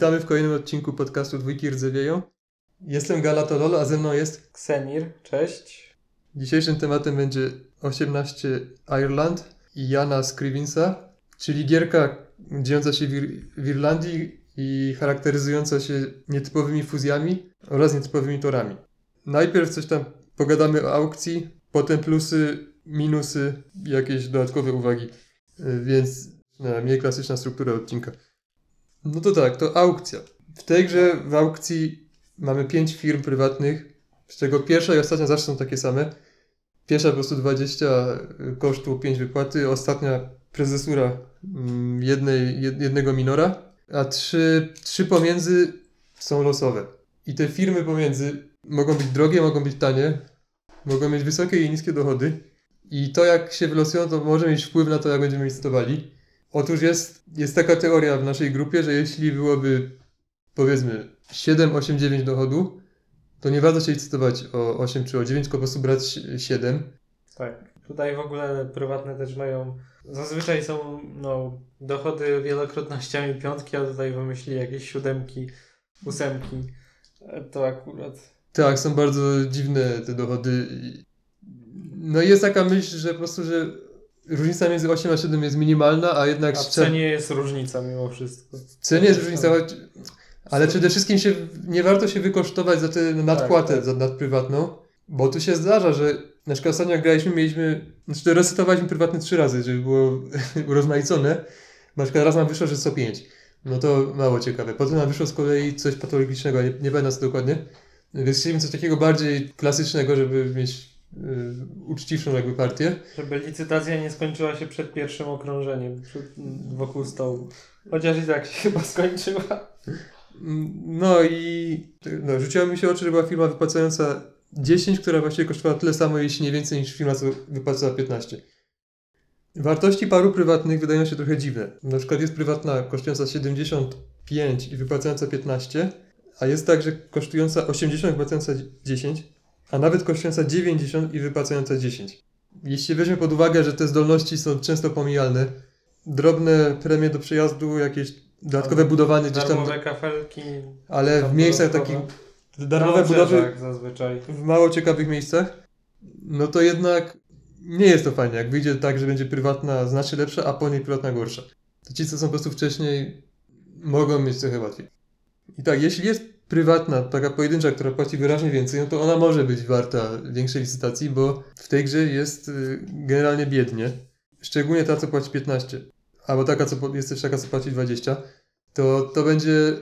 Witamy w kolejnym odcinku podcastu Dwójki Rdzewieją. Jestem Galatolol, a ze mną jest... Ksenir, cześć. Dzisiejszym tematem będzie 18 Ireland i Jana Scrivinsa, czyli gierka dziejąca się w, Ir- w Irlandii i charakteryzująca się nietypowymi fuzjami oraz nietypowymi torami. Najpierw coś tam pogadamy o aukcji, potem plusy, minusy jakieś dodatkowe uwagi. Więc no, mniej klasyczna struktura odcinka. No to tak, to aukcja. W tej grze w aukcji mamy pięć firm prywatnych, z czego pierwsza i ostatnia zawsze są takie same. Pierwsza po prostu 20 kosztu, 5 wypłaty, ostatnia prezesura mm, jednej, jed- jednego minora, a trzy, trzy pomiędzy są losowe. I te firmy pomiędzy mogą być drogie, mogą być tanie, mogą mieć wysokie i niskie dochody. I to jak się wylosują, to może mieć wpływ na to, jak będziemy licytowali. Otóż jest, jest taka teoria w naszej grupie, że jeśli byłoby powiedzmy 7, 8, 9 dochodu, to nie warto się licytować o 8 czy o 9, tylko po prostu brać 7. Tak. Tutaj w ogóle prywatne też mają. Zazwyczaj są no, dochody wielokrotnościami piątki, a tutaj wymyślili jakieś siódemki, ósemki. To akurat. Tak, są bardzo dziwne te dochody. No i jest taka myśl, że po prostu, że różnica między 8 a 7 jest minimalna, a jednak A w cenie jest różnica mimo wszystko. w cenie jest różnica, choć- ale przede wszystkim się, nie warto się wykosztować za tę nadpłatę, tak. za nadprywatną, bo tu się zdarza, że na przykład ostatnio jak graliśmy, mieliśmy, znaczy to resetowaliśmy prywatne trzy razy, żeby było urozmaicone. Na przykład raz nam wyszło, że 105. No to mało ciekawe. Potem nam wyszło z kolei coś patologicznego, nie, nie pamiętam co dokładnie. Więc chcieliśmy coś takiego bardziej klasycznego, żeby mieć uczciwszą jakby partię. Żeby licytacja nie skończyła się przed pierwszym okrążeniem przed, wokół stołu. Chociaż i tak się chyba skończyła. Mm, No i no, rzuciła mi się oczy, że była firma wypłacająca 10, która właściwie kosztowała tyle samo, jeśli nie więcej niż firma, co wypłacała 15. Wartości paru prywatnych wydają się trochę dziwne. Na przykład jest prywatna kosztująca 75 i wypłacająca 15, a jest także kosztująca 80 i wypłacająca 10, a nawet kosztująca 90 i wypłacająca 10. Jeśli weźmie pod uwagę, że te zdolności są często pomijalne, drobne premie do przejazdu, jakieś dodatkowe budowanie gdzieś tam Darmowe kafelki. ale w miejscach takich darmowe budowy zazwyczaj. w mało ciekawych miejscach, no to jednak nie jest to fajnie. Jak wyjdzie tak, że będzie prywatna znacznie lepsza, a po niej prywatna gorsza. To ci, co są po prostu wcześniej, mogą mieć trochę łatwiej. I tak, jeśli jest prywatna, taka pojedyncza, która płaci wyraźnie więcej, no to ona może być warta większej licytacji, bo w tej grze jest y, generalnie biednie. Szczególnie ta, co płaci 15, albo taka, co jest też taka, co płaci 20, to to będzie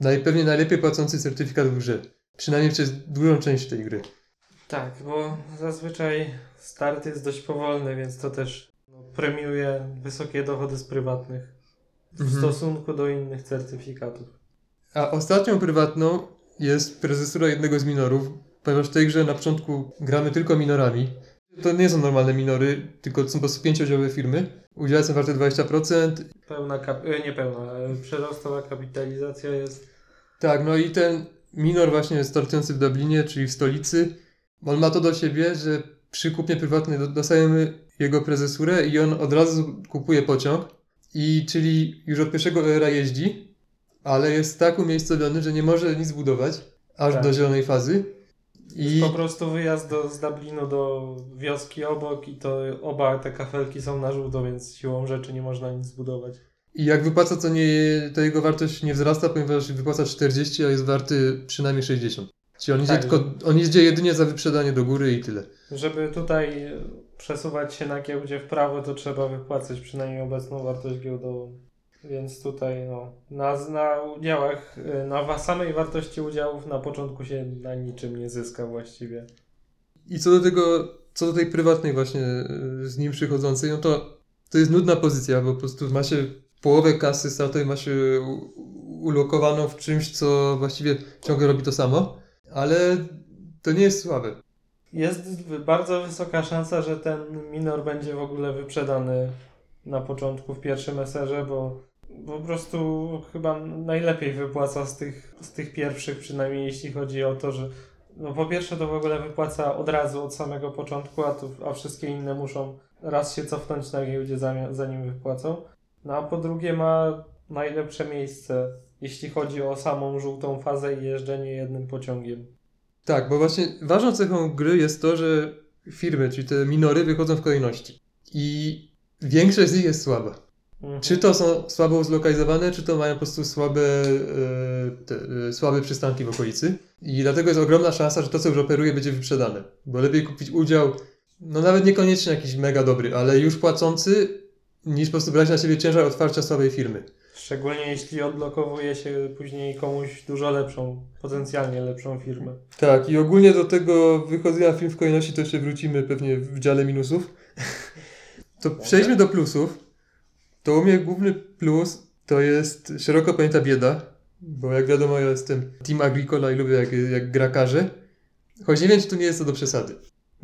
najpewniej najlepiej płacący certyfikat w grze. Przynajmniej przez dużą część tej gry. Tak, bo zazwyczaj start jest dość powolny, więc to też no, premiuje wysokie dochody z prywatnych w Mhm. stosunku do innych certyfikatów. A ostatnią prywatną jest prezesura jednego z minorów, ponieważ w tej grze na początku gramy tylko minorami. To nie są normalne minory, tylko są po prostu pięciodziałowe firmy. Udziały są warte 20%. Pełna, kap- e, nie pełna, e, przerostowa kapitalizacja jest Tak, no i ten minor właśnie startujący w Dublinie, czyli w stolicy, on ma to do siebie, że przy kupnie prywatnej do- dostajemy jego prezesurę i on od razu kupuje pociąg. I czyli już od pierwszego era jeździ, ale jest tak umiejscowiony, że nie może nic budować, aż Tak. do zielonej fazy. I po prostu wyjazd do, z Dublinu do wioski obok i to oba te kafelki są na żółto, więc siłą rzeczy nie można nic zbudować. I jak wypłaca, to, nie, to jego wartość nie wzrasta, ponieważ wypłaca 40, a jest warty przynajmniej 60. Czyli on idzie, Tak. tylko, on idzie jedynie za wyprzedanie do góry i tyle. Żeby tutaj przesuwać się na giełdzie w prawo, to trzeba wypłacać przynajmniej obecną wartość giełdową. Więc tutaj no, na, na udziałach, e, na samej wartości udziałów na początku się na niczym nie zyska właściwie. I co do tego, co do tej prywatnej właśnie y, z nim przychodzącej, no to to jest nudna pozycja, bo po prostu ma się połowę kasy startowej ma się ulokowaną w czymś, co właściwie ciągle robi to samo, ale to nie jest słabe. Jest bardzo wysoka szansa, że ten minor będzie w ogóle wyprzedany na początku w pierwszym eserze, bo po prostu chyba najlepiej wypłaca z tych, z tych pierwszych, przynajmniej jeśli chodzi o to, że no po pierwsze to w ogóle wypłaca od razu, od samego początku, a, tu, a wszystkie inne muszą raz się cofnąć na giełdzie zanim wypłacą. No a po drugie ma najlepsze miejsce jeśli chodzi o samą żółtą fazę i jeżdżenie jednym pociągiem. Tak, bo właśnie ważną cechą gry jest to, że firmy, czyli te minory, wychodzą w kolejności. I większość z nich jest słaba. Mhm. Czy to są słabo zlokalizowane, czy to mają po prostu słabe, e, te, e, słabe przystanki w okolicy. I dlatego jest ogromna szansa, że to, co już operuje, będzie wyprzedane. Bo lepiej kupić udział, no nawet niekoniecznie jakiś mega dobry, ale już płacący, niż po prostu brać na siebie ciężar otwarcia słabej firmy. Szczególnie jeśli odblokowuje się później komuś dużo lepszą, potencjalnie lepszą firmę. Tak, i ogólnie do tego wychodzenia film w kolejności to jeszcze wrócimy pewnie w dziale minusów. To przejdźmy do plusów. To u mnie główny plus to jest szeroko pojęta bieda, bo jak wiadomo ja jestem Team Agricola i lubię jak, jak gra karze. Choć nie wiem, czy tu nie jest to do przesady.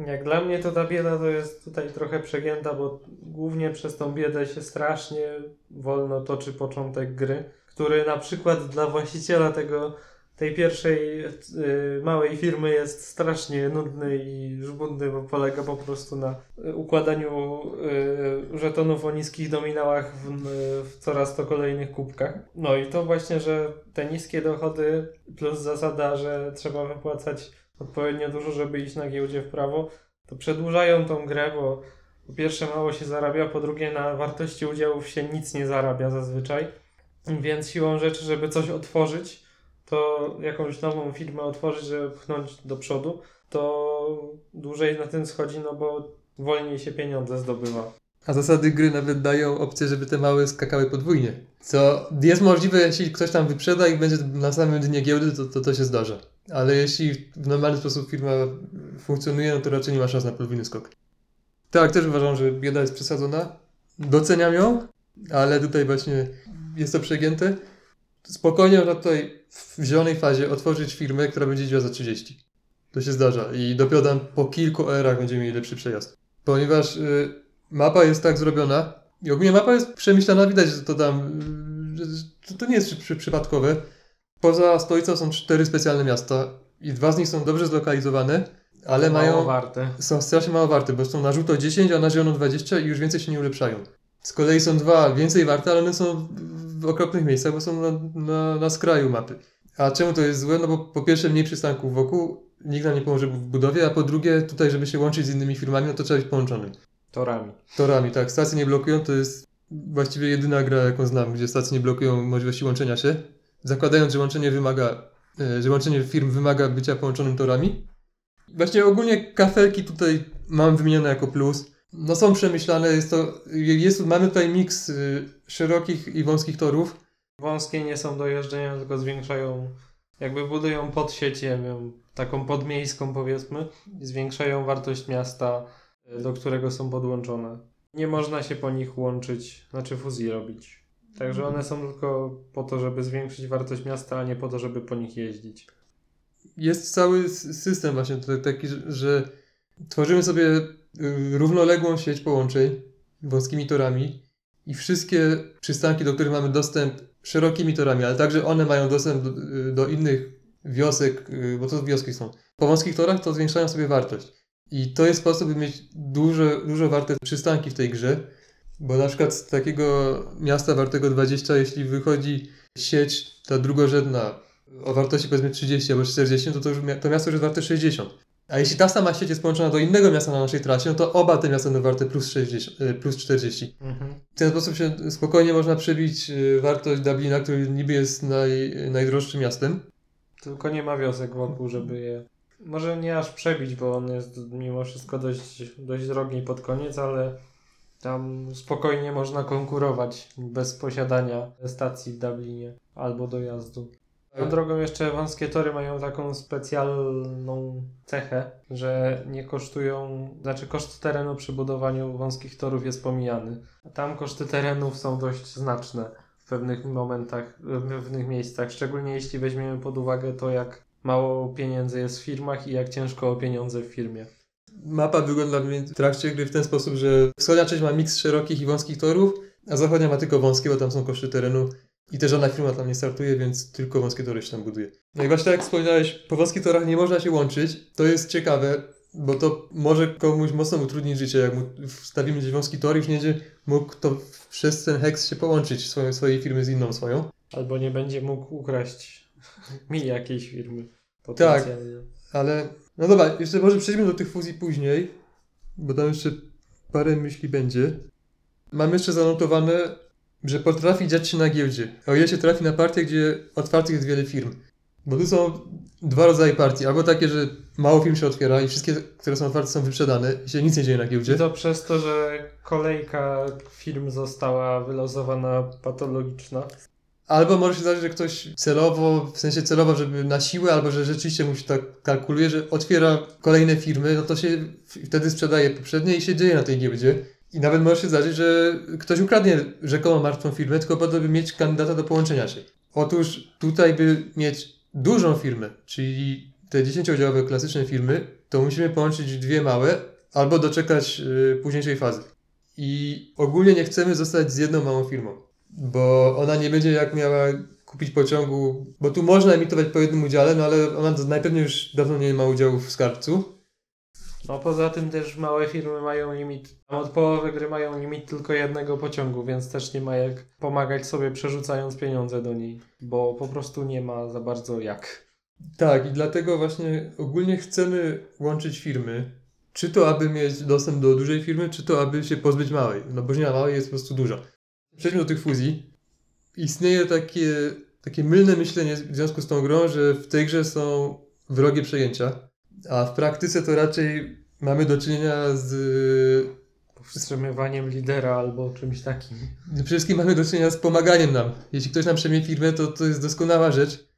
Jak dla mnie to ta bieda to jest tutaj trochę przegięta, bo głównie przez tą biedę się strasznie wolno toczy początek gry, który na przykład dla właściciela tego, tej pierwszej y, małej firmy jest strasznie nudny i żmudny, bo polega po prostu na y, układaniu y, żetonów o niskich dominałach w, w coraz to kolejnych kubkach. No i to właśnie, że te niskie dochody plus zasada, że trzeba wypłacać odpowiednio dużo, żeby iść na giełdzie w prawo, to przedłużają tą grę, bo po pierwsze mało się zarabia, po drugie na wartości udziałów się nic nie zarabia zazwyczaj, więc siłą rzeczy, żeby coś otworzyć, to jakąś nową firmę otworzyć, żeby pchnąć do przodu, to dłużej na tym schodzi, no bo wolniej się pieniądze zdobywa. A zasady gry nawet dają opcję, żeby te małe skakały podwójnie. Co jest możliwe, jeśli ktoś tam wyprzeda i będzie na samym dnie giełdy, to to, to się zdarza. Ale jeśli w normalny sposób firma funkcjonuje, no to raczej nie ma szans na podwójny skok. Tak, też uważam, że bieda jest przesadzona. Doceniam ją, ale tutaj właśnie jest to przegięte. Spokojnie można tutaj w zielonej fazie otworzyć firmę, która będzie działa za 30. To się zdarza i dopiero tam po kilku erach będziemy mieli lepszy przejazd. Ponieważ y, mapa jest tak zrobiona i ogólnie mapa jest przemyślana, widać, że to tam, y, że to nie jest przy, przy, przypadkowe. Poza stolicą są cztery specjalne miasta i dwa z nich są dobrze zlokalizowane, ale Mało mają, warte. są strasznie mało warte, bo są na żółto 10, a na zielono 20 i już więcej się nie ulepszają. Z kolei są dwa więcej warte, ale one są w okropnych miejscach, bo są na, na, na skraju mapy. A czemu to jest złe? No bo po pierwsze mniej przystanków wokół, nikt nam nie pomoże w budowie, a po drugie tutaj, żeby się łączyć z innymi firmami, no to trzeba być połączonym. Torami. Torami, tak. Stacje nie blokują, to jest właściwie jedyna gra, jaką znam, gdzie stacje nie blokują możliwości łączenia się. Zakładając, że łączenie wymaga, e, że łączenie firm wymaga bycia połączonym torami. Właśnie ogólnie kafelki tutaj mam wymienione jako plus. No są przemyślane, jest to, jest, mamy tutaj miks y, szerokich i wąskich torów. Wąskie nie są do jeżdżenia, tylko zwiększają, jakby budują podsieć, nie wiem, taką podmiejską powiedzmy, i zwiększają wartość miasta, y, do którego są podłączone. Nie można się po nich łączyć, znaczy fuzji robić. Także one są tylko po to, żeby zwiększyć wartość miasta, a nie po to, żeby po nich jeździć. Jest cały system właśnie tutaj taki, że- tworzymy sobie równoległą sieć połączeń wąskimi torami i wszystkie przystanki, do których mamy dostęp szerokimi torami, ale także one mają dostęp do, y, do innych wiosek, y, bo to wioski są. Po wąskich torach to zwiększają sobie wartość. I to jest sposób, by mieć dużo, dużo warte przystanki w tej grze, bo na przykład z takiego miasta wartego 20, jeśli wychodzi sieć ta drugorzędna o wartości powiedzmy 30 albo 40, to, to, już, to miasto już jest warte 60. A jeśli ta sama sieć jest połączona do innego miasta na naszej trasie, no to oba te miasta będą warte plus, 60, y, plus 40. Mhm. W ten sposób się spokojnie można przebić y, wartość Dublina, który niby jest naj, najdroższym miastem. Tylko nie ma wiosek wokół, żeby je. Może nie aż przebić, bo on jest mimo wszystko dość, dość drogi pod koniec, ale tam spokojnie można konkurować bez posiadania stacji w Dublinie albo dojazdu. Drogą jeszcze wąskie tory mają taką specjalną cechę, że nie kosztują, znaczy koszt terenu przy budowaniu wąskich torów jest pomijany. A tam koszty terenów są dość znaczne w pewnych momentach, w pewnych miejscach, szczególnie jeśli weźmiemy pod uwagę to, jak mało pieniędzy jest w firmach i jak ciężko o pieniądze w firmie. Mapa wygląda w trakcie gry w ten sposób, że wschodnia część ma miks szerokich i wąskich torów, a zachodnia ma tylko wąskie, bo tam są koszty terenu i też żadna firma tam nie startuje, więc tylko wąskie tory się tam buduje. No i właśnie tak jak wspominałeś, po wąskich torach nie można się łączyć. To jest ciekawe, bo to może komuś mocno utrudnić życie, jak mu wstawimy gdzieś wąski tor i już nie będzie mógł to przez ten heks się połączyć swoje, swojej firmy z inną swoją. Albo nie będzie mógł ukraść mi jakiejś firmy. Tak. Ale, no dobra, jeszcze może przejdźmy do tych fuzji później, bo tam jeszcze parę myśli będzie. Mam jeszcze zanotowane, że potrafi dziać się na giełdzie. O ile się trafi na partię, gdzie otwartych jest wiele firm. Bo tu są dwa rodzaje partii. Albo takie, że mało firm się otwiera i wszystkie, które są otwarte są wyprzedane i się nic nie dzieje na giełdzie. I to przez to, że kolejka firm została wylosowana patologiczna. Albo może się zdarzyć, że ktoś celowo, w sensie celowo, żeby na siłę, albo że rzeczywiście mu się tak kalkuluje, że otwiera kolejne firmy, no to się wtedy sprzedaje poprzednie i się dzieje na tej giełdzie. I nawet może się zdarzyć, że ktoś ukradnie rzekomo martwą firmę, tylko po to, by mieć kandydata do połączenia się. Otóż tutaj, by mieć dużą firmę, czyli te 10-udziałowe klasyczne firmy, to musimy połączyć dwie małe, albo doczekać y, późniejszej fazy. I ogólnie nie chcemy zostać z jedną małą firmą bo ona nie będzie jak miała kupić pociągu, bo tu można emitować po jednym udziale, no ale ona najpewniej już dawno nie ma udziału w skarbcu. No poza tym też małe firmy mają limit. Od połowy gry mają limit tylko jednego pociągu, więc też nie ma jak pomagać sobie przerzucając pieniądze do niej, bo po prostu nie ma za bardzo jak. Tak, i dlatego właśnie ogólnie chcemy łączyć firmy, czy to aby mieć dostęp do dużej firmy, czy to aby się pozbyć małej, no bo nie ma małej, jest po prostu duża. Przejdźmy do tych fuzji. Istnieje takie, takie mylne myślenie w związku z tą grą, że w tej grze są wrogie przejęcia, a w praktyce to raczej mamy do czynienia z Powstrzymywaniem lidera albo czymś takim. Przede wszystkim mamy do czynienia z pomaganiem nam. Jeśli ktoś nam przejmie firmę, to to jest doskonała rzecz.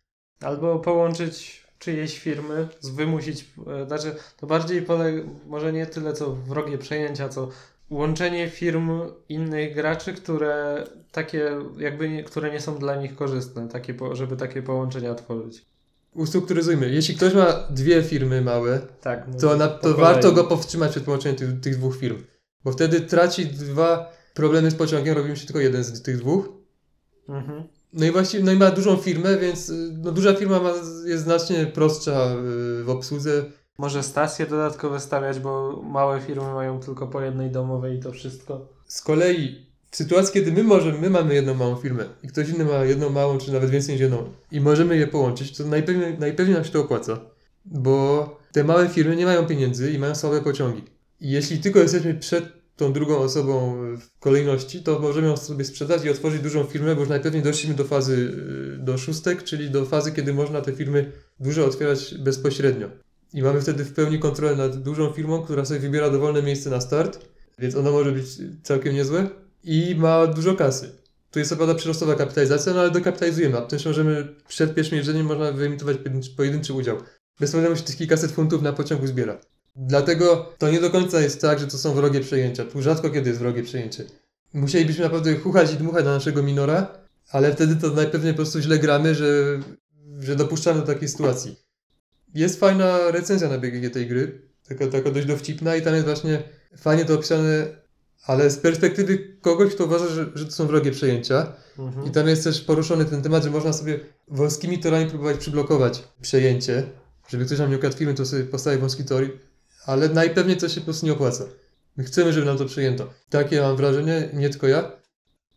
Albo połączyć czyjeś firmy, wymusić, e, znaczy to bardziej polega, może nie tyle co wrogie przejęcia, co łączenie firm innych graczy, które takie jakby, nie, które nie są dla nich korzystne, takie, żeby takie połączenia tworzyć. Ustrukturyzujmy. Jeśli ktoś ma dwie firmy małe, Tak. to, na, to warto go powstrzymać przed połączeniem tych, tych dwóch firm. Bo wtedy traci dwa problemy z pociągiem, robimy się tylko jeden z tych dwóch. Mhm. No i właściwie no i ma dużą firmę, więc y, no, duża firma ma, jest znacznie prostsza y, w obsłudze. Może stacje dodatkowe stawiać, bo małe firmy mają tylko po jednej domowej i to wszystko. Z kolei sytuacji, kiedy my możemy, my mamy jedną małą firmę i ktoś inny ma jedną małą, czy nawet więcej niż jedną i możemy je połączyć, to najpewniej, najpewniej nam się to opłaca. Bo te małe firmy nie mają pieniędzy i mają słabe pociągi. I jeśli tylko jesteśmy przed tą drugą osobą w kolejności, to możemy ją sobie sprzedać i otworzyć dużą firmę, bo już najpewniej doszliśmy do fazy, y, do szóstek, czyli do fazy, kiedy można te firmy duże otwierać bezpośrednio. I mamy wtedy w pełni kontrolę nad dużą firmą, która sobie wybiera dowolne miejsce na start, więc ono może być całkiem niezłe i ma dużo kasy. Tu jest co prawda przyrostowa kapitalizacja, no ale dokapitalizujemy, a też możemy przed pierwszym jeżdżeniem można wyemitować pojedynczy udział. Bez problemu się tych kilkaset funtów na pociągu zbiera. Dlatego to nie do końca jest tak, że to są wrogie przejęcia. Tu rzadko kiedy jest wrogie przejęcie. Musielibyśmy naprawdę chuchać i dmuchać na naszego minora, ale wtedy to najpewniej po prostu źle gramy, że, że dopuszczamy do takiej sytuacji. Jest fajna recenzja na BGG tej gry, taka, taka dość dowcipna i tam jest właśnie fajnie to opisane, ale z perspektywy kogoś, kto uważa, że, że to są wrogie przejęcia. Mhm. I tam jest też poruszony ten temat, że można sobie wąskimi torami próbować przyblokować przejęcie, żeby ktoś nam nie ukradł firmy, to sobie postawi wąski tor, ale najpewniej to się po prostu nie opłaca. My chcemy, żeby nam to przyjęto. Takie mam wrażenie, nie tylko ja.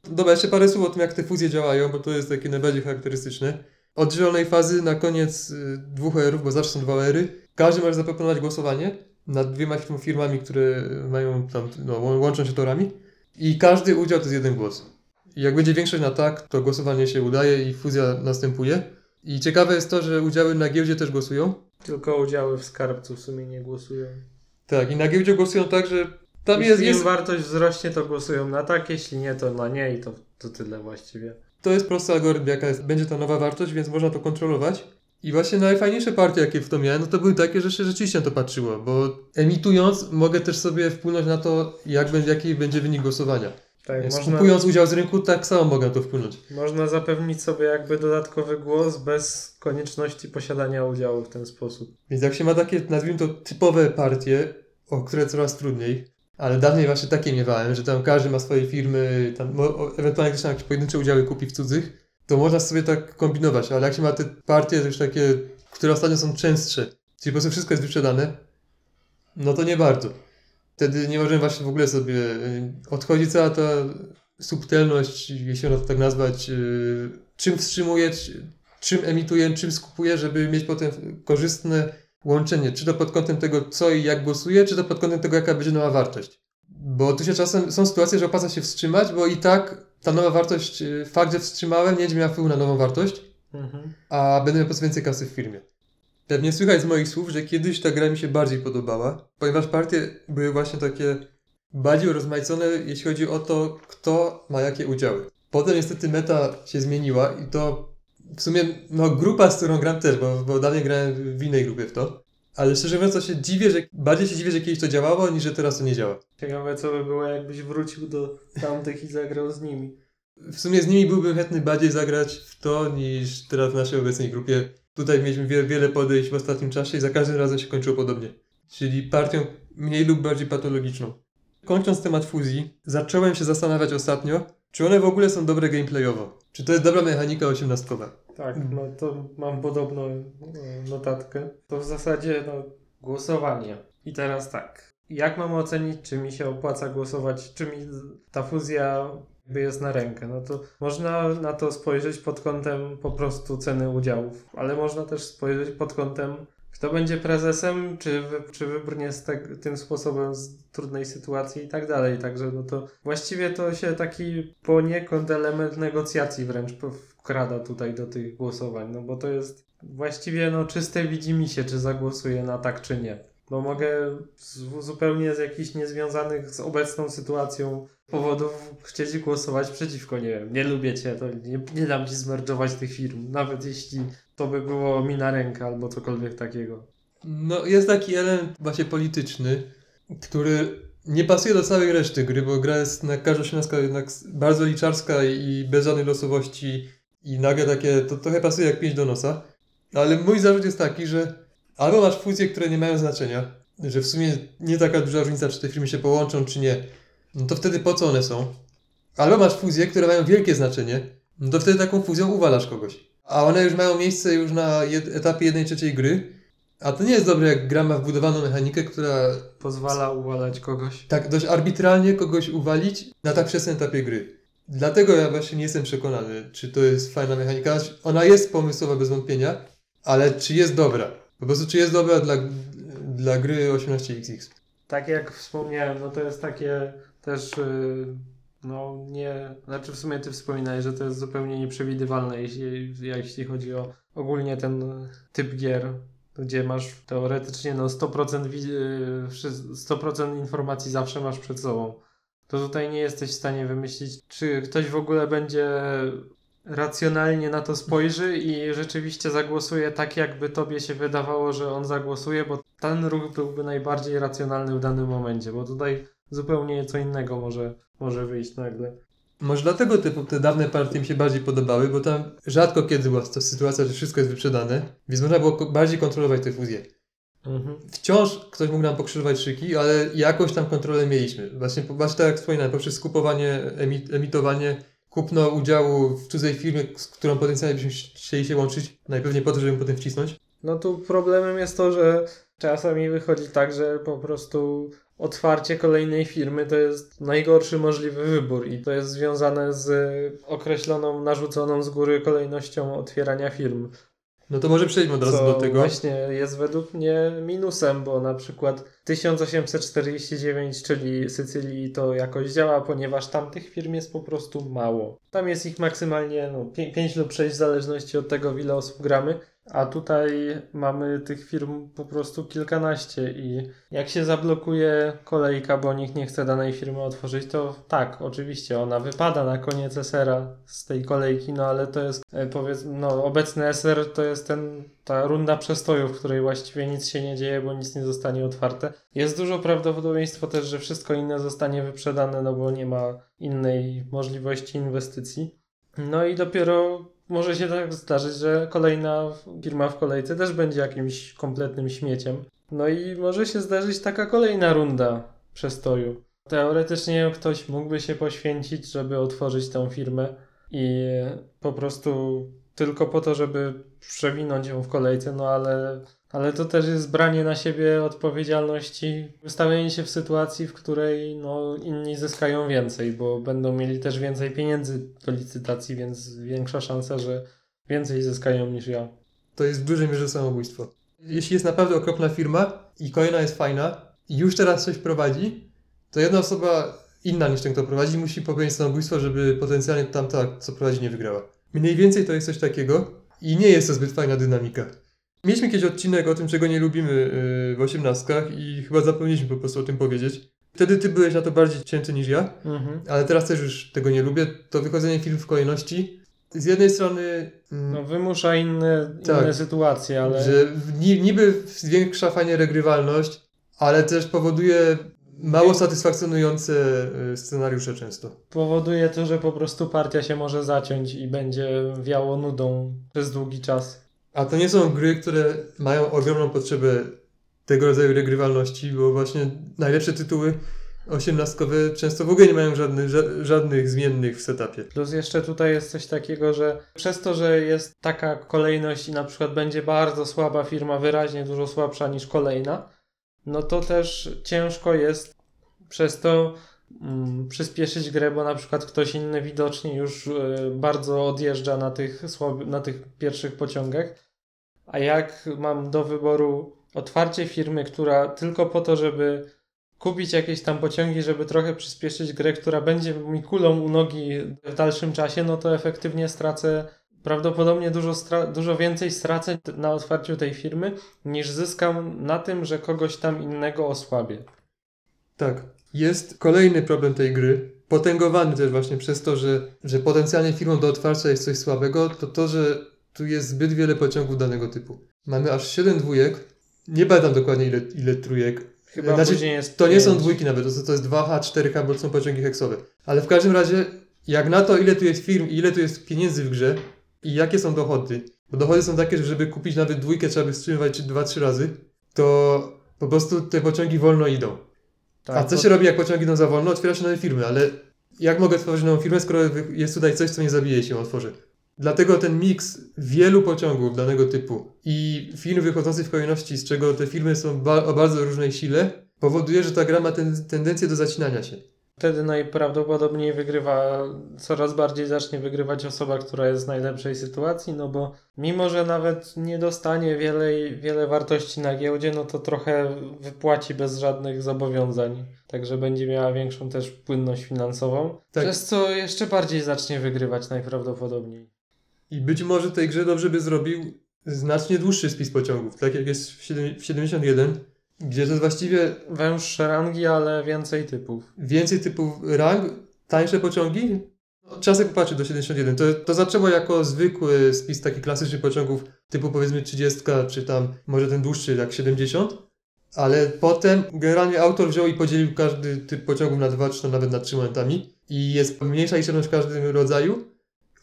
Dobra, jeszcze parę słów o tym, jak te fuzje działają, bo to jest takie najbardziej charakterystyczne. Od zielonej fazy na koniec y, dwóch OR-ów, bo zawsze są dwa OR-y, każdy może zaproponować głosowanie nad dwiema firm- firmami, które mają tam, no, łą- łączą się torami i każdy udział to jest jeden głos. I jak będzie większość na tak, to głosowanie się udaje i fuzja następuje. I ciekawe jest to, że udziały na giełdzie też głosują. Tylko udziały w skarbcu w sumie nie głosują. Tak, i na giełdzie głosują tak, że tam jeśli jest, jest, wartość wzrośnie, to głosują na tak, jeśli nie, to na nie i to, to tyle właściwie. to jest prosty algorytm, jaka jest, będzie ta nowa wartość, więc można to kontrolować. I właśnie najfajniejsze partie, jakie w to miałem, no to były takie, że się rzeczywiście na to patrzyło, bo emitując mogę też sobie wpłynąć na to, jak będzie, jaki będzie wynik głosowania. Tak, Więc można, Kupując udział z rynku, tak samo mogę na to wpłynąć. można zapewnić sobie jakby dodatkowy głos bez konieczności posiadania udziału w ten sposób. Więc jak się ma takie, nazwijmy to, typowe partie, o które coraz trudniej, ale dawniej właśnie takie miewałem, że tam każdy ma swoje firmy, tam ewentualnie ktoś tam jakieś pojedyncze udziały kupi w cudzych, to można sobie tak kombinować, ale jak się ma te partie już takie, które ostatnio są częstsze, czyli po prostu wszystko jest wyprzedane, no to nie bardzo. Wtedy nie możemy właśnie w ogóle sobie, y, odchodzi cała ta subtelność, jeśli można to tak nazwać, yy, czym wstrzymuje, czy- czym emituje, czym skupuje, żeby mieć potem korzystne łączenie, czy to pod kątem tego, co i jak głosuje, czy to pod kątem tego, jaka będzie nowa wartość. Bo tu się czasem są sytuacje, że opłaca się wstrzymać, bo i tak ta nowa wartość, yy, fakt, że wstrzymałem, nie będzie miała wpływu na nową wartość, Mhm. a będę miał po prostu więcej kasy w firmie. Pewnie słychać z moich słów, że kiedyś ta gra mi się bardziej podobała, ponieważ partie były właśnie takie bardziej rozmaicone, jeśli chodzi o to, kto ma jakie udziały. Potem niestety meta się zmieniła i to w sumie, no grupa, z którą gram też, bo, bo dalej grałem w innej grupie w to. Ale szczerze mówiąc, to się dziwię, że bardziej się dziwię, że kiedyś to działało, niż że teraz to nie działa. Ciekawe, co by było, jakbyś wrócił do tamtych i zagrał z nimi. W sumie z nimi byłbym chętny bardziej zagrać w to, niż teraz w naszej obecnej grupie. Tutaj mieliśmy wie, wiele podejść w ostatnim czasie i za każdym razem się kończyło podobnie. Czyli partią mniej lub bardziej patologiczną. Kończąc temat fuzji, zacząłem się zastanawiać ostatnio, czy one w ogóle są dobre gameplayowo. Czy to jest dobra mechanika osiemnastkowa. Tak, Mhm. no to mam podobną e, notatkę. To w zasadzie no, głosowanie. I teraz tak. Jak mam ocenić, czy mi się opłaca głosować, czy mi ta fuzja jakby jest na rękę? No to można na to spojrzeć pod kątem po prostu ceny udziałów, ale można też spojrzeć pod kątem kto będzie prezesem, czy, czy wybrnie z te, tym sposobem z trudnej sytuacji i tak dalej. Także no to właściwie to się taki poniekąd element negocjacji wręcz wkrada tutaj do tych głosowań, no bo to jest właściwie no czyste widzimisię, czy zagłosuję na tak, czy nie. Bo mogę z, zupełnie z jakichś niezwiązanych z obecną sytuacją powodów chcieć głosować przeciwko, nie wiem, nie lubię cię, to nie, nie dam ci zmerdżować tych firm, nawet jeśli to by było mi na rękę albo cokolwiek takiego. No, jest taki element właśnie polityczny, który nie pasuje do całej reszty gry, bo gra jest na każda osiemnastka jednak bardzo liczarska i bez żadnej losowości i nagle takie, to trochę pasuje jak pięć do nosa. Ale mój zarzut jest taki, że albo masz fuzje, które nie mają znaczenia, że w sumie nie taka duża różnica, czy te firmy się połączą, czy nie, no to wtedy po co one są? Albo masz fuzje, które mają wielkie znaczenie, no to wtedy taką fuzją uwalasz kogoś. A one już mają miejsce już na jed- etapie jednej trzeciej gry, a to nie jest dobre, jak gra ma wbudowaną mechanikę, która Pozwala uwalać kogoś. tak dość arbitralnie kogoś uwalić na tak wczesnym etapie gry. Dlatego ja właśnie nie jestem przekonany, czy to jest fajna mechanika. Ona jest pomysłowa bez wątpienia, ale czy jest dobra? Po prostu czy jest dobra dla, dla gry 18XX? Tak jak wspomniałem, no to jest takie też yy, no nie, znaczy w sumie ty wspominałeś, że to jest zupełnie nieprzewidywalne, jeśli, jeśli chodzi o ogólnie ten typ gier, gdzie masz teoretycznie no 100%, wi- yy, wszy- 100% informacji zawsze masz przed sobą. To tutaj nie jesteś w stanie wymyślić, czy ktoś w ogóle będzie racjonalnie na to spojrzy i rzeczywiście zagłosuje tak, jakby tobie się wydawało, że on zagłosuje, bo ten ruch byłby najbardziej racjonalny w danym momencie, bo tutaj zupełnie co innego może, może wyjść nagle. Może dlatego te, te dawne partie mi się bardziej podobały, bo tam rzadko kiedy była to sytuacja, że wszystko jest wyprzedane, więc można było bardziej kontrolować te fuzje. Mhm. Wciąż ktoś mógł nam pokrzyżować szyki, ale jakoś tam kontrolę mieliśmy. Właśnie, właśnie tak jak wspominałem, poprzez skupowanie, emi, emitowanie, kupno udziału w cudzej firmie, z którą potencjalnie byśmy chcieli się łączyć, najpewniej po to, żeby ją potem wcisnąć. No tu problemem jest to, że czasami wychodzi tak, że po prostu otwarcie kolejnej firmy to jest najgorszy możliwy wybór i to jest związane z określoną, narzuconą z góry kolejnością otwierania firm. No to może przejdźmy od razu do tego. właśnie jest według mnie minusem, bo na przykład 1849, czyli Sycylii to jakoś działa, ponieważ tam tych firm jest po prostu mało. Tam jest ich maksymalnie no, 5 lub 6 w zależności od tego, w ile osób gramy, a tutaj mamy tych firm po prostu kilkanaście i jak się zablokuje kolejka, bo nikt nie chce danej firmy otworzyć, to tak, oczywiście ona wypada na koniec SR-a z tej kolejki, no ale to jest e, powiedzmy, no obecny SR to jest ten, ta runda przestoju, w której właściwie nic się nie dzieje, bo nic nie zostanie otwarte. Jest dużo prawdopodobieństwo też, że wszystko inne zostanie wyprzedane, no bo nie ma innej możliwości inwestycji. No i dopiero może się tak zdarzyć, że kolejna firma w kolejce też będzie jakimś kompletnym śmieciem. No i może się zdarzyć taka kolejna runda przestoju. Teoretycznie ktoś mógłby się poświęcić, żeby otworzyć tę firmę i po prostu tylko po to, żeby przewinąć ją w kolejce, no ale, ale to też jest branie na siebie odpowiedzialności, wystawienie się w sytuacji, w której no, inni zyskają więcej, bo będą mieli też więcej pieniędzy do licytacji, więc większa szansa, że więcej zyskają niż ja. To jest w dużej mierze samobójstwo. Jeśli jest naprawdę okropna firma i kolejna jest fajna i już teraz coś prowadzi, to jedna osoba inna niż ten, kto prowadzi, musi popełnić samobójstwo, żeby potencjalnie tamta, co prowadzi, nie wygrała. Mniej więcej to jest coś takiego i nie jest to zbyt fajna dynamika. Mieliśmy kiedyś odcinek o tym, czego nie lubimy yy, w osiemnastkach i chyba zapomnieliśmy po prostu o tym powiedzieć. Wtedy ty byłeś na to bardziej cięty niż ja, Mhm. ale teraz też już tego nie lubię. To wychodzenie filmów w kolejności. Z jednej strony mm, No, wymusza inne, Tak. inne sytuacje, ale że niby zwiększa fajnie regrywalność, ale też powoduje mało satysfakcjonujące y, scenariusze często. powoduje to, że po prostu partia się może zaciąć i będzie wiało nudą przez długi czas. A to nie są gry, które mają ogromną potrzebę tego rodzaju regrywalności, bo właśnie najlepsze tytuły osiemnastkowe często w ogóle nie mają żadnych, ża- żadnych zmiennych w setupie. Plus jeszcze tutaj jest coś takiego, że przez to, że jest taka kolejność i na przykład będzie bardzo słaba firma, wyraźnie dużo słabsza niż kolejna, no to też ciężko jest przez to mm, przyspieszyć grę, bo na przykład ktoś inny widocznie już y, bardzo odjeżdża na tych, na tych pierwszych pociągach. A jak mam do wyboru otwarcie firmy, która tylko po to, żeby kupić jakieś tam pociągi, żeby trochę przyspieszyć grę, która będzie mi kulą u nogi w dalszym czasie, no to efektywnie stracę prawdopodobnie dużo, dużo więcej stracę na otwarciu tej firmy, niż zyskam na tym, że kogoś tam innego osłabię. Tak. Jest kolejny problem tej gry, potęgowany też właśnie przez to, że, że potencjalnie firmą do otwarcia jest coś słabego, to to, że tu jest zbyt wiele pociągów danego typu. Mamy aż 7 dwójek, nie pamiętam dokładnie ile, ile trójek, Chyba Znaczy, później jest To nie są dwójki nawet, to, to jest 2H, 4H, bo to są pociągi heksowe. Ale w każdym razie, jak na to, ile tu jest firm i ile tu jest pieniędzy w grze i jakie są dochody, bo dochody są takie, że żeby kupić nawet dwójkę trzeba by wstrzymywać 2-3 razy, to po prostu te pociągi wolno idą. Tak, A co bo- się robi, jak pociągi idą za wolno? Otwiera się nowe firmy, ale jak mogę tworzyć nową firmę, skoro jest tutaj coś, co nie zabije się, otworzy? Dlatego ten miks wielu pociągów danego typu i firm wychodzących w kolejności, z czego te firmy są ba- o bardzo różnej sile, powoduje, że ta gra ma ten, tendencję do zacinania się. Wtedy najprawdopodobniej wygrywa, coraz bardziej zacznie wygrywać osoba, która jest w najlepszej sytuacji, no bo mimo, że nawet nie dostanie wiele, wiele wartości na giełdzie, no to trochę wypłaci bez żadnych zobowiązań. Także będzie miała większą też płynność finansową, Tak. przez co jeszcze bardziej zacznie wygrywać najprawdopodobniej. I być może tej grze dobrze by zrobił znacznie dłuższy spis pociągów, tak jak jest w, siedem- w 71, gdzie to jest właściwie Węższe rangi, ale więcej typów. więcej typów rang, tańsze pociągi. No, Trzeba sobie popatrzeć do 71. To, to zaczęło jako zwykły spis takich klasycznych pociągów typu powiedzmy 30, czy tam może ten dłuższy jak 70. Ale potem generalnie autor wziął i podzielił każdy typ pociągów na dwa, czy tam nawet na trzy momentami. I jest mniejsza liczebność w każdym rodzaju.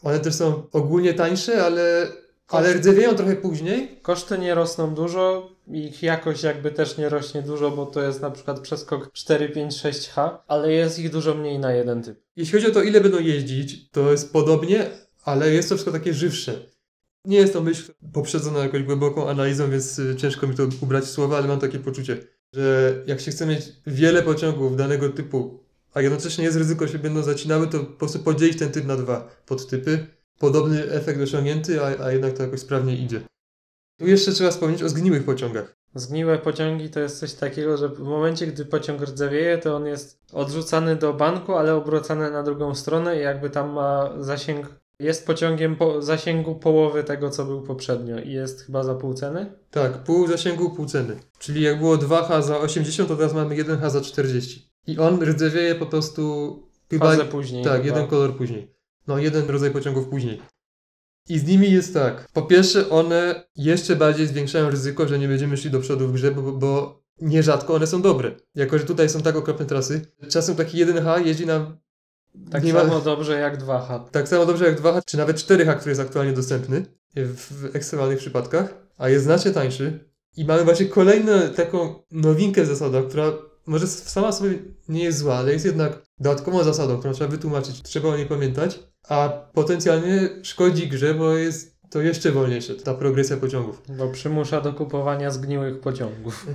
One też są ogólnie tańsze, ale, ale rdzewieją trochę później. Koszty nie rosną dużo, ich jakość jakby też nie rośnie dużo, bo to jest na przykład przeskok 4, 5, 6H, ale jest ich dużo mniej na jeden typ. Jeśli chodzi o to, ile będą jeździć, to jest podobnie, ale jest to wszystko takie żywsze. Nie jest to myśl poprzedzona jakąś głęboką analizą, więc y, ciężko mi to ubrać w słowa, ale mam takie poczucie, że jak się chce mieć wiele pociągów danego typu, a jednocześnie jest ryzyko, że się będą zacinały, to po prostu podzielić ten typ na dwa podtypy. Podobny efekt osiągnięty, a, a jednak to jakoś sprawnie idzie. Tu jeszcze trzeba wspomnieć o zgniłych pociągach. Zgniłe pociągi to jest coś takiego, że w momencie, gdy pociąg rdzewieje, to on jest odrzucany do banku, ale obracany na drugą stronę i jakby tam ma zasięg, jest pociągiem po zasięgu połowy tego, co był poprzednio i jest chyba za pół ceny. Tak, pół zasięgu, pół ceny. Czyli jak było 2H za 80, to teraz mamy 1H za 40. I on rdzewieje po prostu chyba... Fazę później. Tak, chyba. jeden kolor później. No, jeden rodzaj pociągów później. I z nimi jest tak. Po pierwsze, one jeszcze bardziej zwiększają ryzyko, że nie będziemy szli do przodu w grze, bo, bo nierzadko one są dobre. Jako, że tutaj są tak okropne trasy. Czasem taki 1H jeździ nam Tak nie ma- samo dobrze jak 2H. tak samo dobrze jak 2H, czy nawet 4H, który jest aktualnie dostępny w, ekstremalnych przypadkach, a jest znacznie tańszy. I mamy właśnie kolejną taką nowinkę w zasadach, która może sama sobie nie jest zła, ale jest jednak dodatkową zasadą, którą trzeba wytłumaczyć, trzeba o niej pamiętać, a potencjalnie szkodzi grze, bo jest to jeszcze wolniejsze, ta progresja pociągów. Bo przymusza do kupowania zgniłych pociągów.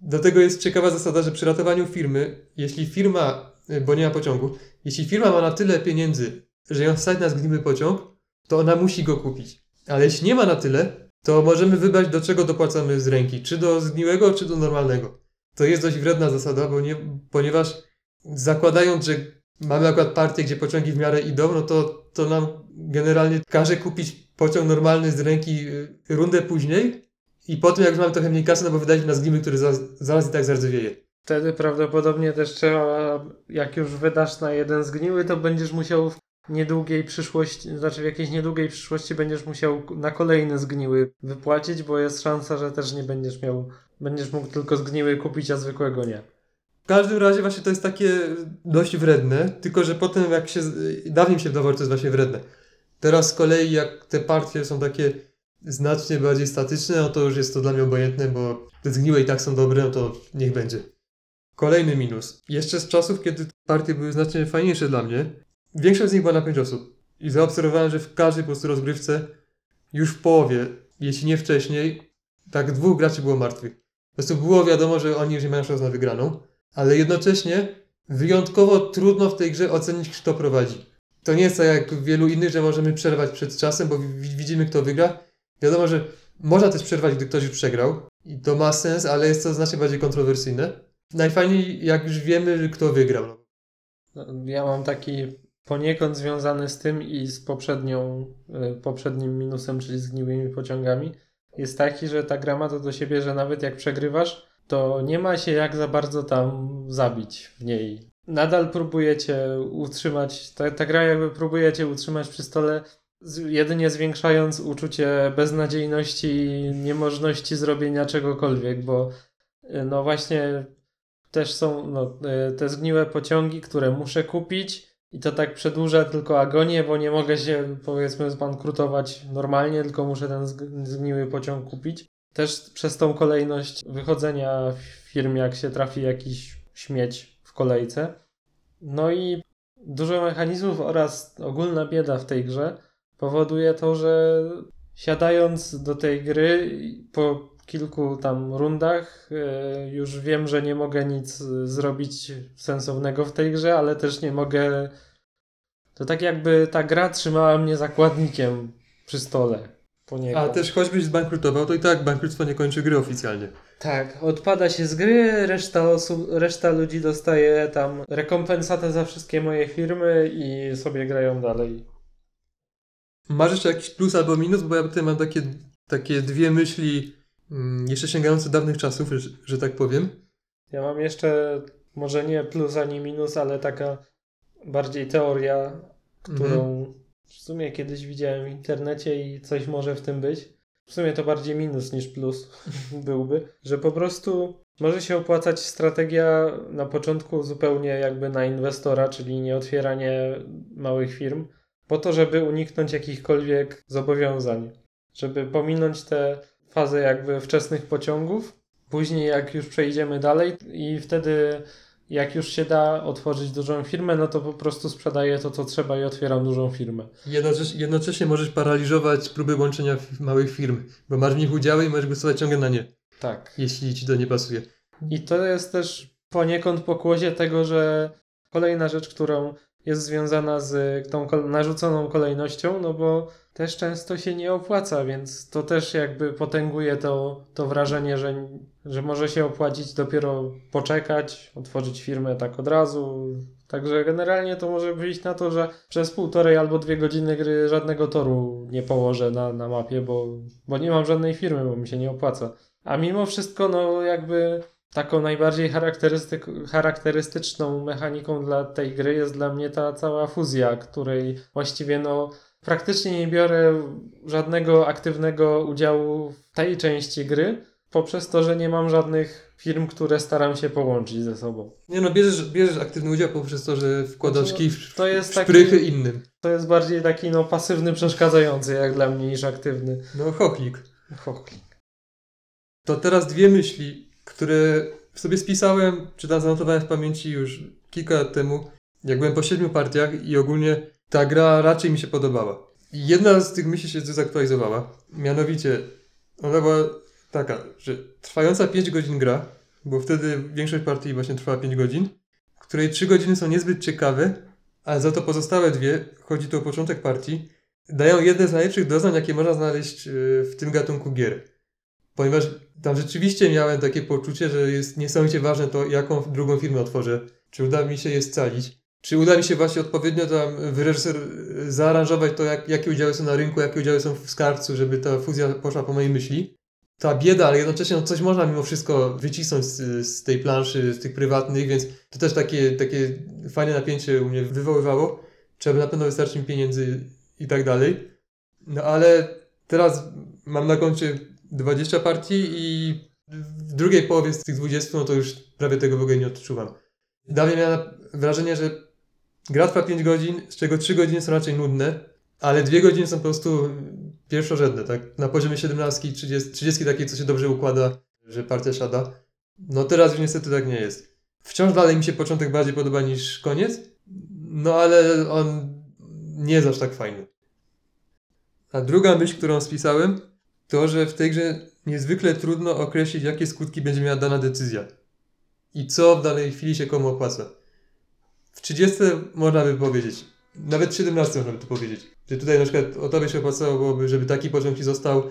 Do tego jest ciekawa zasada, że przy ratowaniu firmy, jeśli firma, y, bo nie ma pociągu, jeśli firma ma na tyle pieniędzy, że ją stać na zgniły pociąg, to ona musi go kupić. Ale jeśli nie ma na tyle, to możemy wybrać, do czego dopłacamy z ręki. Czy do zgniłego, czy do normalnego. To jest dość wredna zasada, bo nie, ponieważ zakładając, że mamy akurat partię, gdzie pociągi w miarę idą, no to, to nam generalnie każe kupić pociąg normalny z ręki y, rundę później i potem jak już mamy trochę mniej kasy, no bo wydaliśmy na zgniły, który zaraz, zaraz i tak zardzewieje. Wtedy prawdopodobnie też trzeba, jak już wydasz na jeden zgniły, to będziesz musiał w niedługiej przyszłości, znaczy w jakiejś niedługiej przyszłości będziesz musiał na kolejny zgniły wypłacić, bo jest szansa, że też nie będziesz miał, będziesz mógł tylko zgniły kupić, a zwykłego nie. W każdym razie właśnie to jest takie dość wredne, tylko że potem jak się, dawniej się wydawało, że to jest właśnie wredne. Teraz z kolei jak te partie są takie znacznie bardziej statyczne, no to już jest to dla mnie obojętne, bo te zgniłe i tak są dobre, no to niech będzie. Kolejny minus. Jeszcze z czasów, kiedy partie były znacznie fajniejsze dla mnie, większość z nich była na 5 osób. I zaobserwowałem, że w każdej po prostu rozgrywce, już w połowie, jeśli nie wcześniej, tak dwóch graczy było martwych. Po prostu było wiadomo, że oni już nie mają szans na wygraną, ale jednocześnie wyjątkowo trudno w tej grze ocenić, kto prowadzi. To nie jest tak jak w wielu innych, że możemy przerwać przed czasem, bo wi- widzimy, kto wygra. Wiadomo, że można też przerwać, gdy ktoś już przegrał. I to ma sens, ale jest to znacznie bardziej kontrowersyjne. Najfajniej, jak już wiemy, kto wygrał. No. Ja mam taki poniekąd związany z tym i z poprzednią, y, poprzednim minusem, czyli zgniłymi pociągami, jest taki, że ta gra ma to do siebie, że nawet jak przegrywasz, to nie ma się jak za bardzo tam zabić w niej. Nadal próbujecie utrzymać, ta, ta gra jakby próbujecie utrzymać przy stole, jedynie zwiększając uczucie beznadziejności i niemożności zrobienia czegokolwiek, bo y, no właśnie też są no, y, te zgniłe pociągi, które muszę kupić i to tak przedłuża tylko agonię, bo nie mogę się powiedzmy zbankrutować normalnie, tylko muszę ten zg- zgniły pociąg kupić. Też przez tą kolejność wychodzenia firmie, jak się trafi jakiś śmieć w kolejce. No i dużo mechanizmów oraz ogólna bieda w tej grze powoduje to, że siadając do tej gry po kilku tam rundach e, już wiem, że nie mogę nic zrobić sensownego w tej grze, ale też nie mogę. To tak jakby ta gra trzymała mnie zakładnikiem przy stole. A też choćbyś zbankrutował, to i tak bankructwo nie kończy gry oficjalnie. Tak, odpada się z gry, reszta osób, reszta ludzi dostaje tam rekompensatę za wszystkie moje firmy i sobie grają dalej. Masz jeszcze jakiś plus albo minus? Bo ja tutaj mam takie, takie dwie myśli, mm, jeszcze sięgające dawnych czasów, że, że tak powiem. Ja mam jeszcze może nie plus ani minus, ale taka bardziej teoria, którą w sumie kiedyś widziałem w internecie i coś może w tym być. W sumie to bardziej minus niż plus byłby, że po prostu może się opłacać strategia na początku zupełnie jakby na inwestora, czyli nie otwieranie małych firm, po to, żeby uniknąć jakichkolwiek zobowiązań, żeby pominąć tę fazę jakby wczesnych pociągów, później jak już przejdziemy dalej i wtedy jak już się da otworzyć dużą firmę, no to po prostu sprzedaję to, co trzeba i otwieram dużą firmę. Jednocześnie, jednocześnie możesz paraliżować próby łączenia małych firm, bo masz w nich udziały i możesz głosować ciągle na nie, Tak. jeśli ci to nie pasuje. I to jest też poniekąd pokłosie tego, że kolejna rzecz, którą jest związana z tą narzuconą kolejnością, no bo też często się nie opłaca, więc to też jakby potęguje to, to wrażenie, że, że może się opłacić dopiero poczekać, otworzyć firmę tak od razu. Także generalnie to może wyjść na to, że przez półtorej albo dwie godziny gry żadnego toru nie położę na, na mapie, bo, bo nie mam żadnej firmy, bo mi się nie opłaca. A mimo wszystko, no jakby taką najbardziej charakterystyczną mechaniką dla tej gry jest dla mnie ta cała fuzja, której właściwie no praktycznie nie biorę żadnego aktywnego udziału w tej części gry, poprzez to, że nie mam żadnych firm, które staram się połączyć ze sobą. Nie no, bierzesz, bierzesz aktywny udział poprzez to, że wkładasz No to- jest w taki- szprychy innym. To jest bardziej taki no pasywny, przeszkadzający jak dla mnie niż aktywny. No, chochlik. Chochlik. To teraz dwie myśli, które sobie spisałem, czy tam zanotowałem w pamięci już kilka lat temu, jak byłem po siedmiu partiach i ogólnie ta gra raczej mi się podobała. Jedna z tych myśli się zdezaktualizowała. Mianowicie, ona była taka, że trwająca 5 godzin gra, bo wtedy większość partii właśnie trwała 5 godzin, której 3 godziny są niezbyt ciekawe, a za to pozostałe dwie, chodzi tu o początek partii, dają jedne z najlepszych doznań, jakie można znaleźć yy, w tym gatunku gier. Ponieważ tam rzeczywiście miałem takie poczucie, że jest niesamowicie ważne to, jaką drugą firmę otworzę. Czy uda mi się je scalić. Czy uda mi się właśnie odpowiednio tam wyreżyser, zaaranżować to, jak, jakie udziały są na rynku, jakie udziały są w skarbcu, żeby ta fuzja poszła po mojej myśli. Ta bieda, ale jednocześnie no, coś można mimo wszystko wycisnąć z, z tej planszy, z tych prywatnych, więc to też takie, takie fajne napięcie u mnie wywoływało. Trzeba na pewno wystarczy mi pieniędzy i tak dalej. No ale teraz mam na koncie 20 partii i w drugiej połowie z tych 20, no to już prawie tego w ogóle nie odczuwam. Dawniej miałem wrażenie, że gra trwa 5 godzin, z czego 3 godziny są raczej nudne, ale 2 godziny są po prostu pierwszorzędne, tak? Na poziomie 17, 30, 30 takiej, co się dobrze układa, że partia siada. No teraz już niestety tak nie jest. Wciąż dalej mi się początek bardziej podoba niż koniec, no ale on nie jest aż tak fajny. A druga myśl, którą spisałem, to, że w tej grze niezwykle trudno określić, jakie skutki będzie miała dana decyzja i co w danej chwili się komu opłaca. W 30 można by powiedzieć, nawet w 17 można by to powiedzieć, że tutaj na przykład o tobie się opłacałoby, żeby taki poziom ci został.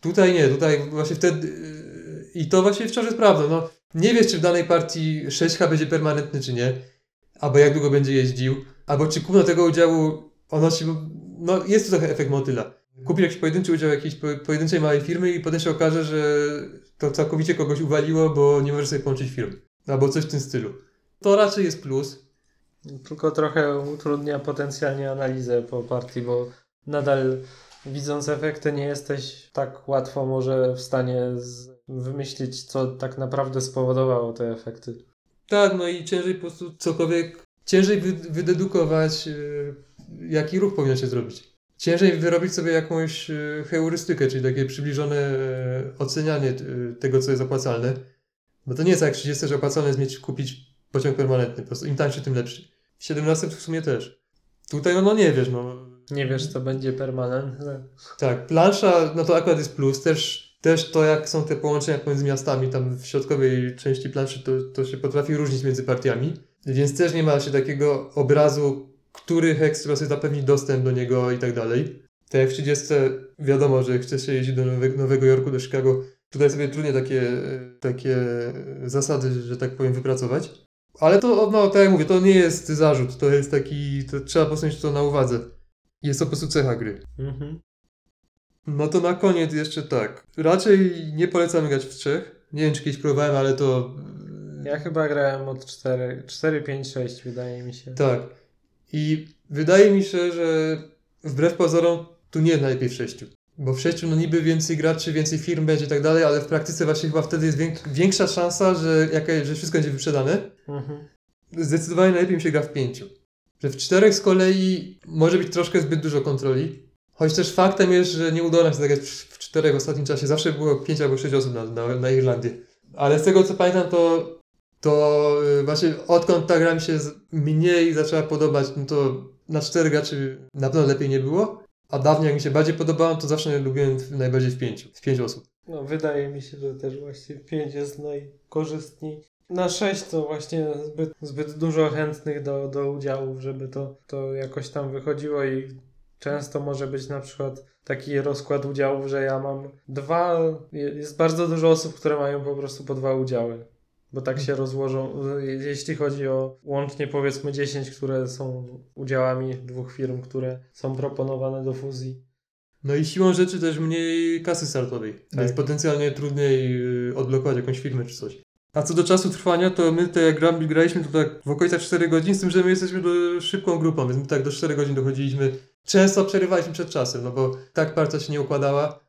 Tutaj nie, tutaj właśnie wtedy yy, i to właśnie wciąż jest prawdą. No, nie wiesz, czy w danej partii 6H będzie permanentny, czy nie, albo jak długo będzie jeździł, albo czy kupno tego udziału ono się, no jest to trochę efekt motyla. Kupił jakiś pojedynczy udział jakiejś pojedynczej małej firmy i potem się okaże, że to całkowicie kogoś uwaliło, bo nie może sobie połączyć firm. Albo coś w tym stylu. To raczej jest plus. Tylko trochę utrudnia potencjalnie analizę po partii, bo nadal widząc efekty nie jesteś tak łatwo może w stanie wymyślić, co tak naprawdę spowodowało te efekty. Tak, no i ciężej po prostu cokolwiek, ciężej wy, wydedukować, yy, jaki ruch powinien się zrobić. Ciężej wyrobić sobie jakąś yy, heurystykę, czyli takie przybliżone yy, ocenianie tego, co jest opłacalne. Bo to nie jest jak 30, że opłacalne jest mieć, kupić pociąg permanentny. Po prostu im tańszy, tym lepszy. W 17 w sumie też. Tutaj no, no nie wiesz, no. Nie wiesz, co będzie permanentne. Tak, plansza, no to akurat jest plus. Też, też to, jak są te połączenia pomiędzy miastami, tam w środkowej części planszy, to, to się potrafi różnić między partiami. Więc też nie ma się takiego obrazu, który heks trzeba sobie zapewnić dostęp do niego i tak dalej. Tak jak w 30 wiadomo, że chce się jeździć do Nowego, Nowego Jorku, do Chicago, Tutaj sobie trudniej takie, takie zasady, że tak powiem, wypracować. Ale to, no, tak jak mówię, to nie jest zarzut, to jest taki, to trzeba postawić to na uwadze. Jest to po prostu cecha gry. Mhm. No to na koniec jeszcze tak. Raczej nie polecamy grać w trzech. Nie wiem, czy kiedyś próbowałem, ale to... Ja chyba grałem od 4, 4 5, 6 wydaje mi się. Tak. I wydaje mi się, że wbrew pozorom tu nie jest najlepiej w sześciu. Bo w sześciu no niby więcej graczy, więcej firm będzie i tak dalej, ale w praktyce właśnie chyba wtedy jest większa szansa, że, jaka, że wszystko będzie wyprzedane. Mhm. Zdecydowanie najlepiej mi się gra w pięciu. Że w czterech z kolei może być troszkę zbyt dużo kontroli. Choć też faktem jest, że nie udało nam się zagrać w czterech w ostatnim czasie. Zawsze było pięć albo sześć osób na, na, na Irlandię. Ale z tego co pamiętam, to, to y, właśnie odkąd ta gra mi się mniej zaczęła podobać, no to na cztery graczy na pewno lepiej nie było. A dawniej jak mi się bardziej podobało, to zawsze lubiłem najbardziej w pięciu, w pięć osób. No wydaje mi się, że też właśnie w pięć jest najkorzystniej. Na sześć to właśnie zbyt, zbyt dużo chętnych do, do udziałów, żeby to, to jakoś tam wychodziło i często może być na przykład taki rozkład udziałów, że ja mam dwa, jest bardzo dużo osób, które mają po prostu po dwa udziały. Bo tak się rozłożą, jeśli chodzi o łącznie powiedzmy 10, które są udziałami dwóch firm, które są proponowane do fuzji. No i siłą rzeczy też mniej kasy startowej, tak. więc potencjalnie trudniej y, odblokować jakąś firmę czy coś. A co do czasu trwania, to my te jak graliśmy to tak w okolicach 4 godzin, z tym, że my jesteśmy do, szybką grupą, więc my tak do 4 godzin dochodziliśmy. Często przerywaliśmy przed czasem, no bo tak partia się nie układała,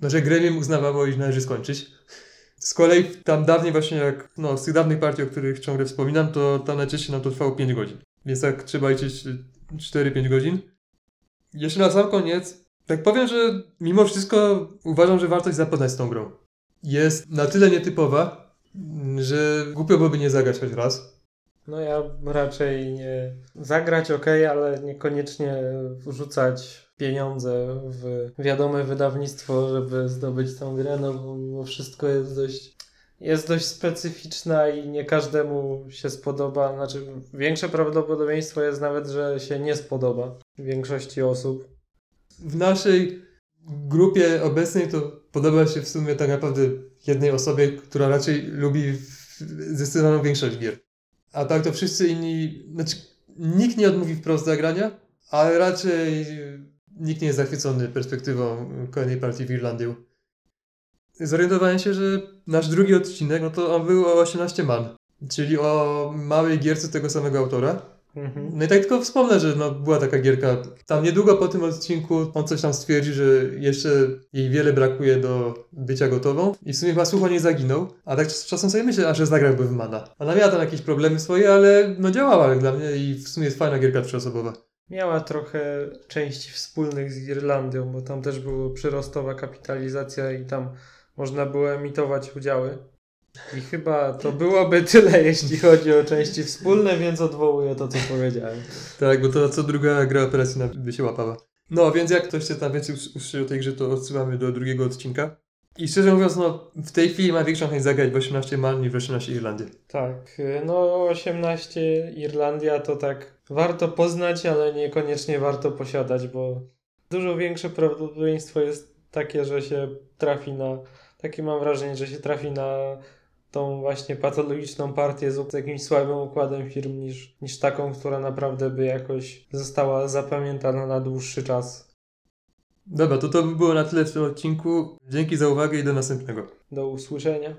no że gremium uznawało, iż należy skończyć. Z kolei tam dawniej właśnie jak, no z tych dawnych partii, o których ciągle wspominam, to tam najczęściej nam to trwało 5 godzin. Więc tak trzeba liczyć 4-5 godzin. Jeszcze na sam koniec, tak powiem, że mimo wszystko uważam, że warto się zapoznać z tą grą. Jest na tyle nietypowa, że głupio byłoby nie zagrać choć raz. No ja raczej nie zagrać ok, ale niekoniecznie wrzucać pieniądze w wiadome wydawnictwo, żeby zdobyć tą grę, no bo mimo wszystko jest dość jest dość specyficzna i nie każdemu się spodoba. Znaczy, większe prawdopodobieństwo jest nawet, że się nie spodoba większości osób. W naszej grupie obecnej to podoba się w sumie tak naprawdę jednej osobie, która raczej lubi zdecydowaną większość gier. A tak to wszyscy inni, znaczy nikt nie odmówi wprost zagrania, ale raczej nikt nie jest zachwycony perspektywą kolejnej partii w Irlandii. Zorientowałem się, że nasz drugi odcinek, no to on był o 18 man, czyli o małej gierce tego samego autora. Mhm. No i tak tylko wspomnę, że no, była taka gierka. Tam niedługo po tym odcinku on coś tam stwierdzi, że jeszcze jej wiele brakuje do bycia gotową. I w sumie chyba słuch o niej zaginął. A tak czas- czasem sobie myślę, a że zagrałby w Mana. Ona miała tam jakieś problemy swoje, ale no działała jak dla mnie i w sumie jest fajna gierka trzyosobowa. Miała trochę części wspólnych z Irlandią, bo tam też była przyrostowa kapitalizacja i tam można było emitować udziały. I chyba to byłoby tyle, jeśli chodzi o części wspólne, więc odwołuję to, co powiedziałem. Tak, bo to co druga gra operacyjna by się łapała. No, więc jak ktoś chce tam więcej us- usłyszeć o tej grze, to odsyłamy do drugiego odcinka. I szczerze mówiąc, no, w tej chwili ma większą chęć zagrać w 18 man niż w 18 Irlandii. Tak, no 18 Irlandia to tak warto poznać, ale niekoniecznie warto posiadać, bo dużo większe prawdopodobieństwo jest takie, że się trafi na, takie mam wrażenie, że się trafi na tą właśnie patologiczną partię z jakimś słabym układem firm niż, niż taką, która naprawdę by jakoś została zapamiętana na dłuższy czas. Dobra, to to by było na tyle w tym odcinku. Dzięki za uwagę i do następnego. Do usłyszenia.